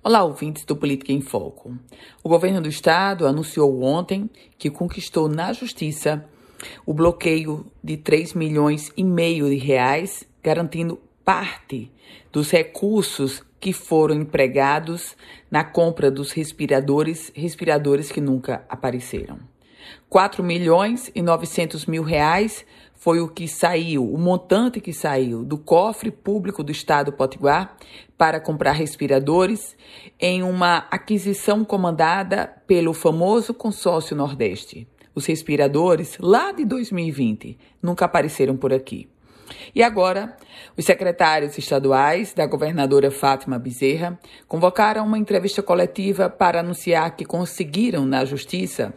Olá, ouvintes do Política em Foco. O governo do estado anunciou ontem que conquistou na justiça o bloqueio de 3 milhões e meio de reais, garantindo parte dos recursos que foram empregados na compra dos respiradores, respiradores que nunca apareceram. 4 milhões e 900 mil reais foi o que saiu, o montante que saiu do cofre público do Estado Potiguar para comprar respiradores em uma aquisição comandada pelo famoso consórcio Nordeste. Os respiradores, lá de 2020, nunca apareceram por aqui. E agora, os secretários estaduais da governadora Fátima Bezerra convocaram uma entrevista coletiva para anunciar que conseguiram na justiça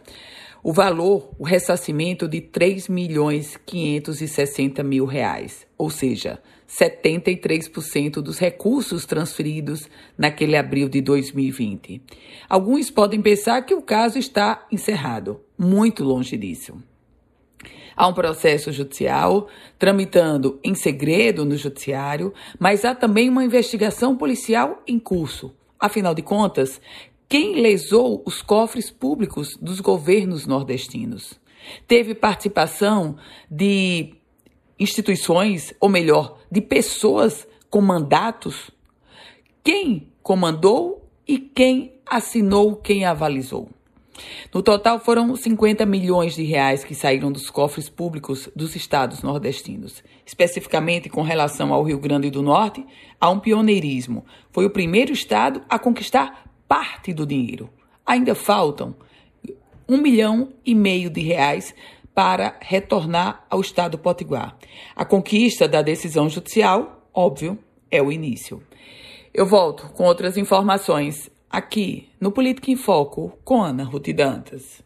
o valor, o ressarcimento de 3 milhões 560 mil reais, ou seja, 73% dos recursos transferidos naquele abril de 2020. Alguns podem pensar que o caso está encerrado, muito longe disso. Há um processo judicial tramitando em segredo no judiciário, mas há também uma investigação policial em curso. Afinal de contas, quem lesou os cofres públicos dos governos nordestinos? Teve participação de instituições, ou melhor, de pessoas com mandatos? Quem comandou e quem assinou, quem avalizou? No total, foram 50 milhões de reais que saíram dos cofres públicos dos estados nordestinos. Especificamente com relação ao Rio Grande do Norte, há um pioneirismo. Foi o primeiro estado a conquistar parte do dinheiro. Ainda faltam um milhão e meio de reais para retornar ao estado potiguar. A conquista da decisão judicial, óbvio, é o início. Eu volto com outras informações aqui no Política em Foco com Ana Ruth Dantas.